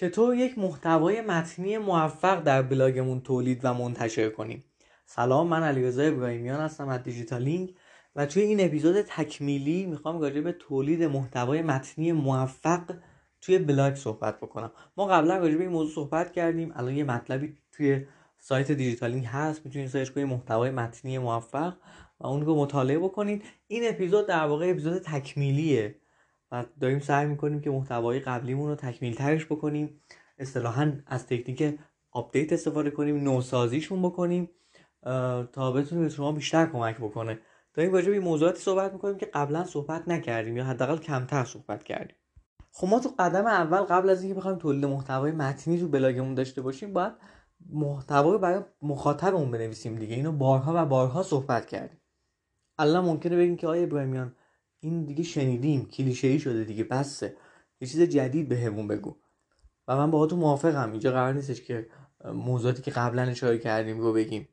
چطور یک محتوای متنی موفق در بلاگمون تولید و منتشر کنیم؟ سلام من علیرضا ابراهیمیان هستم از دیجیتالینگ و توی این اپیزود تکمیلی می‌خوام راجع به تولید محتوای متنی موفق توی بلاگ صحبت بکنم. ما قبلا راجع به این موضوع صحبت کردیم الان یه مطلبی توی سایت دیجیتالینگ هست می‌تونید search کنید محتوای متنی موفق و اون رو مطالعه بکنید. این اپیزود در واقع اپیزود تکمیلیه. و داریم سعی می‌کنیم که محتوای قبلیمون رو تکمیل ترش بکنیم. اصطلاحا از تکنیک update استفاده کنیم نوسازیشون بکنیم تا بتونه به شما بیشتر کمک بکنه. داریم راجع به موضوعاتی صحبت می‌کنیم که قبلا صحبت نکردیم یا حداقل کمتر صحبت کردیم. خب ما تو قدم اول قبل از اینکه بخوایم تولید محتوای متنی تو بلاگمون داشته باشیم باید محتوا رو برای مخاطبمون بنویسیم دیگه. اینو بارها و بارها صحبت کردیم. الان ممکنه بگیم که آیا ابراهیمیان این دیگه شنیدیم کلیشه ای شده دیگه بسه. یه چیز جدید بهمون به بگو. و من باهاتون موافقم. اینجا قرار نیستش که موضوعاتی که قبلا اشاره کردیم رو بگیم.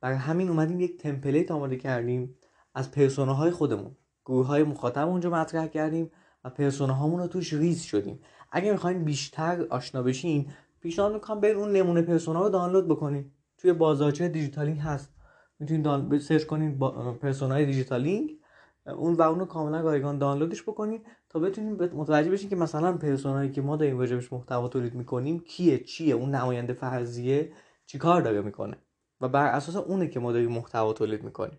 برای همین اومدیم یک تمپلیت آماده کردیم از پرسوناهای خودمون. گروه های مخاطب اونجا مطرح کردیم و پرسوناهامون رو توش ریز شدیم. اگه می‌خواین بیشتر آشنا بشین پیشنهاد می‌کنم برین اون نمونه پرسونا رو دانلود بکنین. توی بازارچه دیجیتالینگ هست. می‌تونید دان... search کنین با... persona ی دیجیتالینگ اون و اونو کاملا رایگان دانلودش بکنین تا بتونین متوجه بشین که مثلا persona یی که ما داریم راجبش محتوا تولید می‌کنیم کیه چیه اون نماینده فرضیه چیکار داره می‌کنه؟ و بر اساس اونه که ما داریم محتوا تولید می‌کنیم.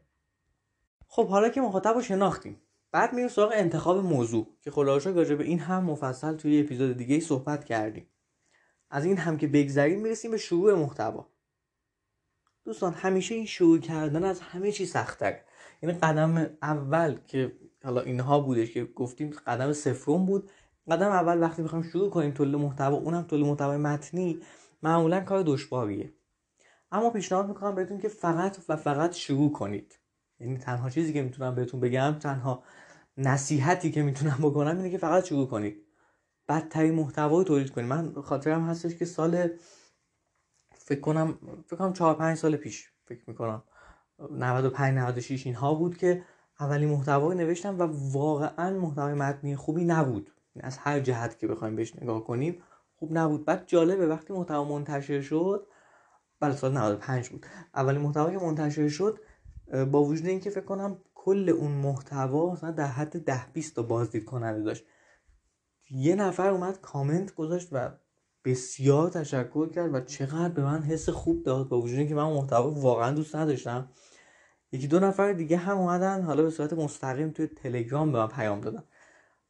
خب حالا که مخاطب رو شناختیم. بعد میریم سراغ انتخاب موضوع که خلاصه راجع به این هم مفصل توی اپیزود دیگه صحبت کردیم. از این هم که بگذریم می‌رسیم به شروع محتوا. دوستان همیشه این شروع کردن از همه چی سختتر یعنی قدم اول که حالا اینها بودش که گفتیم قدم سفرون بود. قدم اول وقتی می‌خوایم شروع کنیم تولید محتوا اونم تولید محتوای متنی معمولا کار دشواریه. اما پیشنهاد می‌کنم بهتون که فقط و فقط شروع کنید. یعنی تنها چیزی که می‌تونم بهتون بگم تنها نصیحتی که می‌تونم بکنم اینه که فقط شروع کنید. بدترین محتوا تولید کنید. من خاطرم هستش که سال فکر کنم فکر کنم 4 5 سال پیش فکر می‌کنم 95 96 اینها بود که اولین محتوا نوشتم و واقعا محتوای متنی خوبی نبود. از هر جهت که بخوایم بهش نگاه کنیم خوب نبود. بعد جالبه وقتی محتوا منتشر شد بله سال 95 بود. اولین محتوا که منتشر شد با وجود اینکه فکر کنم کل اون محتوا مثلا در حد 10 20 تا بازدید کننده داشت. یه نفر اومد کامنت گذاشت و بسیار تشکر کرد و چقدر به من حس خوب داد با وجود اینکه من محتوا واقعا دوست نداشتم. یکی دو نفر دیگه هم اومدن حالا به صورت مستقیم توی تلگرام به من پیام دادن.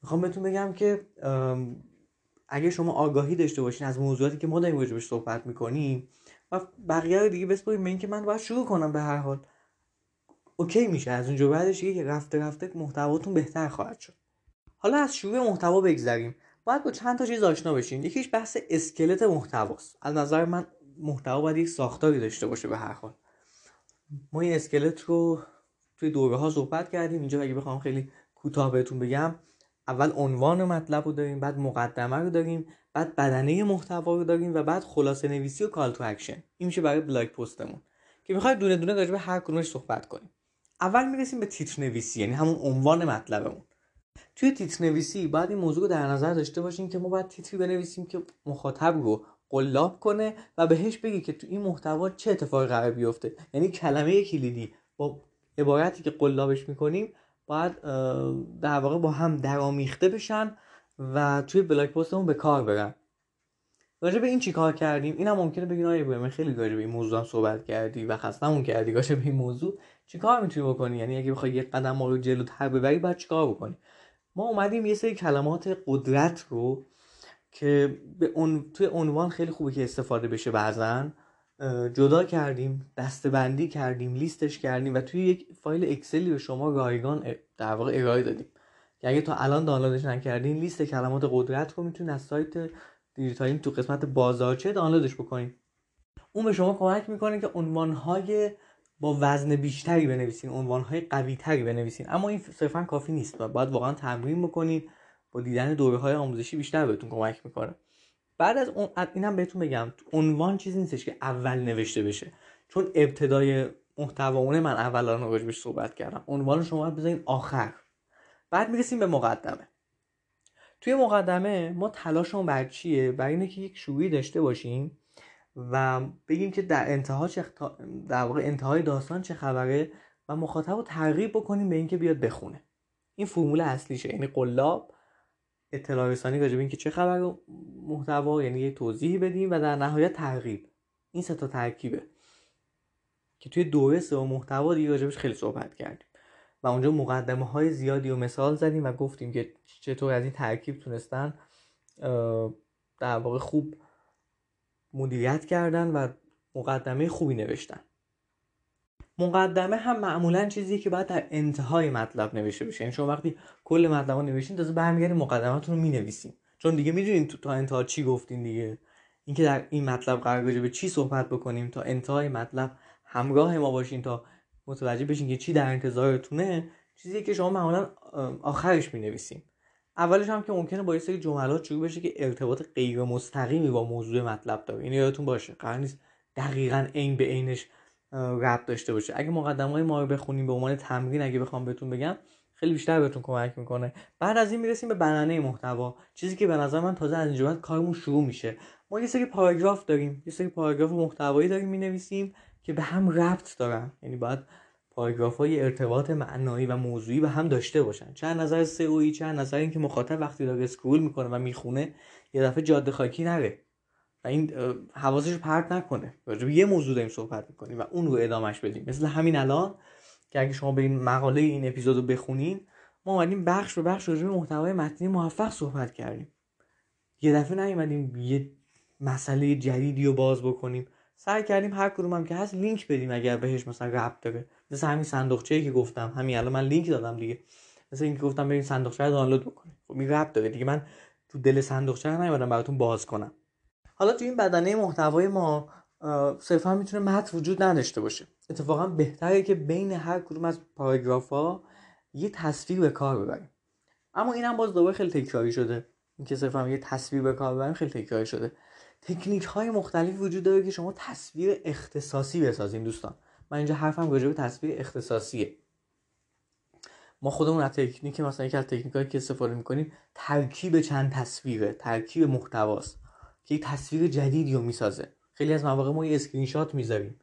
می‌خوام بهتون بگم که اگه شما آگاهی داشته باشین از موضوعاتی که ما داریم راجبش صحبت می‌کنیم و بقیه رو دیگه بسپاریم به اینکه من باید شروع کنم به هر حال. اوکی میشه. از اونجا بعدش که رفته رفته محتواتون بهتر خواهد شد. حالا از شروع محتوا بگذریم. باید با چند تا چیز آشنا بشین. یکیش بحث اسکلت محتواست. از نظر من محتوا باید یک ساختاری داشته باشه به هر حال. ما این اسکلت رو توی دوره ها صحبت کردیم. اینجا اگه بخوام خیلی کوتاه بهتون بگم اول عنوان مطلب رو داریم بعد مقدمه رو داریم بعد بدنه محتوا رو داریم و بعد خلاصه نویسی و call to action این میشه برای blog post مون. که می‌خوایم دونه دونه راجع به هر کدومش صحبت کنیم. اول می‌رسیم به تیتر نویسی یعنی همون عنوان مطلبمون. توی تیتر نویسی باید این موضوع رو در نظر داشته باشیم که ما باید تیتری بنویسیم که مخاطب رو قلاب کنه و بهش بگی که تو این محتوا چه اتفاقی قرار بیفته. یعنی کلمه کلیدی. با عبارتی که قلابش می‌کنیم باید در واقع با هم درامیخته بشن و توی بلاگ پستمون به کار برن. راجع به این چی کار کردیم؟ اینم ممکنه بگین من خیلی راجع به این موضوع هم صحبت کردی و خستمون کردی راجع به این موضوع. چی کار می‌تونی بکنی؟ یعنی اگه بخوای یک قدم ما رو جلوتر ببری باید چیکار بکنی؟ ما اومدیم یه سری کلمات قدرت رو که به اون توی عنوان خیلی خوبه که استفاده بشه بعضا. جدا کردیم دستبندی کردیم لیستش کردیم و توی یک فایل اکسلی به شما رایگان در واقع ارائه دادیم. که اگه تا الان دانلودش نکردین لیست کلمات قدرت رو می‌تونید از سایت دیجیتالین تو قسمت بازارچه دانلودش بکنید اون به شما کمک می‌کنه که عنوانهای با وزن بیشتری بنویسین عنوانهای قوی تری بنویسین. اما این صرفا کافی نیست باید واقعا تمرین بکنید با دیدن دوره های آموزشی بیشتر بهتون کمک می‌کنه. بعد از اون اینم بهتون بگم عنوان چیزی نیستش که اول نوشته بشه. چون ابتدای محتوامونه من اول الان راجبش صحبت کردم. عنوان شما بذارین آخر. بعد می‌رسیم به مقدمه. توی مقدمه ما تلاشمون بر چیه؟ بر اینه که یک شوری داشته باشیم و بگیم که در انتها چه در واقع انتهای داستان چه خبره و مخاطب رو ترغیب بکنیم به اینکه بیاد بخونه. این فرمول اصلیشه یعنی قلاب اطلاع رسانی راجع به اینکه چه خبر محتوا یعنی یه توضیحی بدیم و در نهایت ترغیب. این سه تا ترکیبه که توی دوره و محتوا دیگه راجبش خیلی صحبت کردیم. و اونجا مقدمه های زیادی و مثال زدیم و گفتیم که چطور از این ترکیب تونستن در واقع خوب مدیریت کردن و مقدمه خوبی نوشتن. مقدمه هم معمولا چیزیه که باید در انتهای مطلب نوشته بشه. یعنی شما وقتی کل مطلب رو نوشتین تازه برمیگردین مقدمتون رو می‌نویسین. چون دیگه می‌دونین تا انتها چی گفتین دیگه. اینکه در این مطلب قرار به چی صحبت بکنیم تا انتهای مطلب همراه ما باشین تا متوجه بشین که چی در انتظارتونه چیزی که شما معمولا آخرش می نویسیم اولش هم که ممکنه با یه سری جملات شروع بشه که ارتباط غیر مستقیمی با موضوع مطلب داره. اینو یادتون باشه. قرار نیست دقیقا عین به عینش ربط داشته باشه. اگه مقدمه های ما رو بخونیم به عنوان تمرین اگه بخوام بهتون بگم خیلی بیشتر بهتون کمک می‌کنه. بعد از این می‌رسیم به بنانه محتوا. چیزی که به نظر من تازه از اینجا کارمون شروع میشه. ما یه سری پاراگراف داریم. یه سری پاراگراف محتوایی داریم می‌نویسیم که به هم ربط دارن. یعنی باید پاراگراف های ارتباط معنایی و موضوعی به هم داشته باشن. چه نظر سئویی چه نظر اینکه مخاطب وقتی داره اسکرول می‌کنه و می‌خونه یه دفعه جاده خاکی نره. و این حواسش پرت نکنه. راجع یه موضوع داریم صحبت می‌کنیم و اون رو ادامش بدیم. مثل همین الان که اگه شما به این مقاله این اپیزود رو بخونین ما اومدیم بخش به بخش راجع به محتوای متنی موفق صحبت کردیم. یه دفعه نیومدیم یه مسئله جدیدی رو باز بکنیم. سعی کردیم هر کدوم هم که هست لینک بدیم اگر بهش مثلا ربط داره. مثل همین صندوقچه‌ای که گفتم. همین الان من لینک دادم دیگه. مثل اینکه گفتم بریم صندوقچه رو دانلود بکنید خب این ربط داره دیگه. من تو دل صندوقچه نیومدم براتون باز کنم. حالا تو این بدنه محتوای ما صرفا می‌تونه متن وجود نداشته باشه. اتفاقا بهتره که بین هر کدوم از پاراگراف ها یه تصویر به کار ببریم. اما این هم باز دوباره خیلی تکراری شده. اینکه صرفا یه تصویر به کار ببریم خیلی تکراری شده. تکنیک های مختلفی وجود داره که شما تصویر اختصاصی بسازین دوستان. من اینجا حرفم راجع به تصویر اختصاصیه. ما خودمون از تکنیک مثلا یکی از تکنیک که استفاده می‌کنیم ترکیب چند تصویره ترکیب محتواست. که یک تصویر جدیدی رو می‌سازه. خیلی از مواقع ما یه اسکرین شات می‌ذاریم.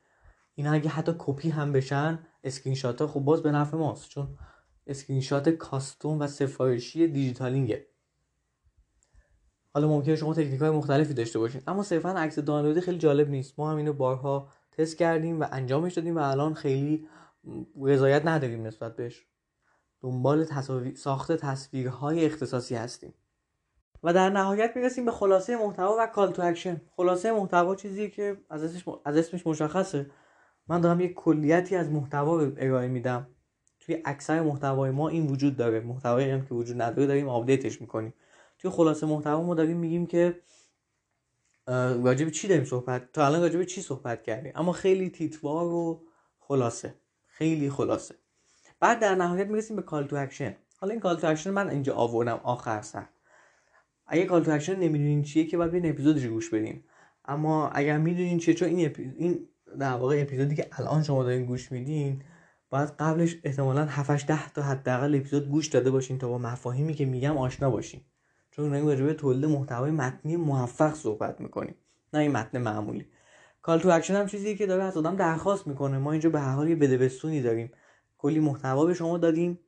اینا اگه حتی کپی هم بشن اسکرین شات ها خب باز به نفع ماست چون اسکرین شات custom و سفارشی دیجیتالینگه. حالا ممکنه شما تکنیک های مختلفی داشته باشین اما صرفا عکس دانلودی خیلی جالب نیست. ما هم اینو بارها تست کردیم و انجامش دادیم و الان خیلی رضایت نداریم نسبت بهش. دنبال ساخت تصویرهای اختصاصی هستیم. و در نهایت می‌رسیم به خلاصه محتوا و call to action خلاصه محتوا چیزی که از اسمش, از اسمش مشخصه. من دارم یک کلیتی از محتوا ارائه میدم. توی اکثر محتوای ما این وجود داره. محتوایی هم که وجود نداره داریم آپدیتش می‌کنیم. توی خلاصه محتوا ما داریم میگیم که راجع به چی داریم صحبت؟ تا الان راجع به چی صحبت کردیم؟ اما خیلی تیتروار و خلاصه. خیلی خلاصه. بعد در نهایت می‌رسیم به call to action حالا این call to action من اینجا آوردم. آخر سر. اگه call to action نمی‌دونین چیه که باید این اپیزودش گوش بدین. اما اگر می‌دونین چیه چون این این در واقع اپیزودی که الان شما دارین گوش میدین باید قبلش احتمالا 7 ده تا حداقل اپیزود گوش داده باشین تا با مفاهیمی که میگم آشنا باشین. چون داریم راجع به تولید محتوای متنی موفق صحبت می‌کنیم نه این متن معمولی. call to action هم چیزی که داره از آدم درخواست می‌کنه. ما اینجا به هر حال یه بده داریم. کلی محتوا به شما دادیم.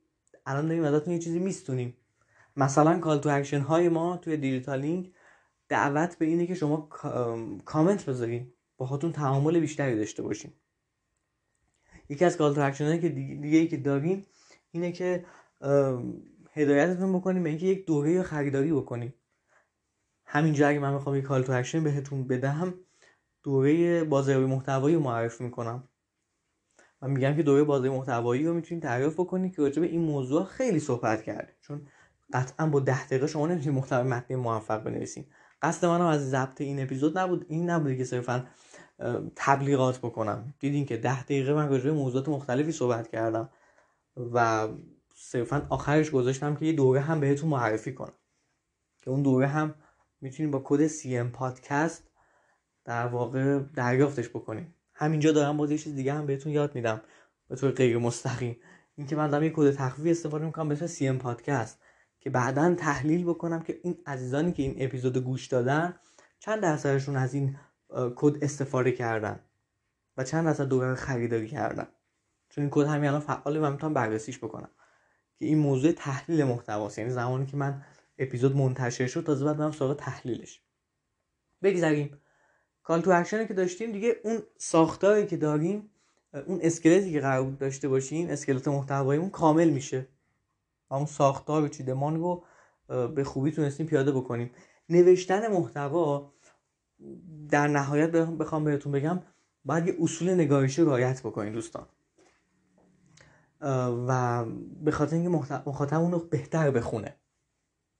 الان داریم ازتون یه چیزی می‌ستونیم. مثلا call to action های ما توی دیجیتالینگ دعوت به اینه که شما کامنت بذارین خودتون تعامل بیشتری داشته باشین. یکی از call to action هایی که دیگه, ای که داریم اینه که هدایتتون بکنیم به اینکه یک دوره خریداری بکنیم همینجا اگه من می‌خوام یک call to action بهتون بدم دوره بازاریابی محتوایی رو معرفی می‌کنم. و میگم که دوره بازاریابی محتوایی رو می‌تونید تعریف بکنید که راجع به این موضوع خیلی صحبت کرده چون قطعا با ده دقیقه شما نمی‌تونید محتوای متنی موفق بنویسید قصد منم از ضبط این اپیزود نبود. این نبود که صرفا تبلیغات بکنم. دیدین که ده دقیقه من راجع به موضوعات مختلفی صحبت کردم و صرفا آخرش گذاشتم که یه دوره هم بهتون معرفی کنم. که اون دوره هم می‌تونید با کد ام پادکست در واقع دریافتش بکنید همینجا دارم باز یه چیز دیگه هم بهتون یاد میدم. به طور غیر مستقیم اینکه من دارم یه کد تخفیفی استفاده می‌کنم به اسم ام پادکست. که بعدا تحلیل بکنم که این عزیزانی که این اپیزود گوش دادن چند درصدشون از این کد استفاده کردن و چند درصد دوباره خریداری کردن. چون این کد همین الان فعاله و می‌تونم بررسیش بکنم. که این موضوع تحلیل محتواست. یعنی زمانی که من اپیزود منتشر شد تازه بعد برم سراغ تحلیلش. بگذاریم call to action ی که داشتیم دیگه اون ساختاری که داریم اون اسکلتی که قرار داشته باشیم اسکلت محتواییمون کامل میشه. و اون ساختار چیدمان رو به خوبی تونستیم پیاده بکنیم. نوشتن محتوا در نهایت بخوام بهتون بگم باید یه اصول نگارشی رعایت بکنید دوستان. و به خاطر اینکه مخاطب اون رو بهتر بخونه.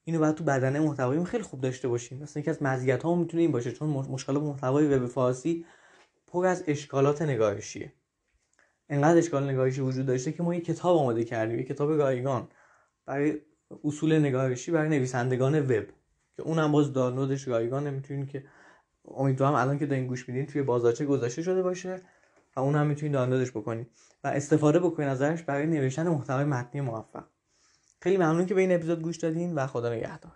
اینو باید تو بدنه محتوایی خیلی خوب داشته باشیم. مثلا یکی از مزیت ها می‌تونه این باشه چون مشکل محتوای وب فارسی پر از اشکالات نگارشیه انقدر اشکال نگارشی وجود داشته که ما یه کتاب آماده کردیم یه کتاب رایگان. برای اصول نگارشی برای نویسندگان وب که اونم باز دانلودش رایگان می‌تونید که امیدوارم الان که دارین گوش میدین توی بازارچه گذاشته شده باشه و اون هم می‌تونید دانلودش بکنید و استفاده بکنید ازش برای نوشتن محتوای متنی موفق. خیلی ممنون که به این اپیزود گوش دادین و خدا نگهدار.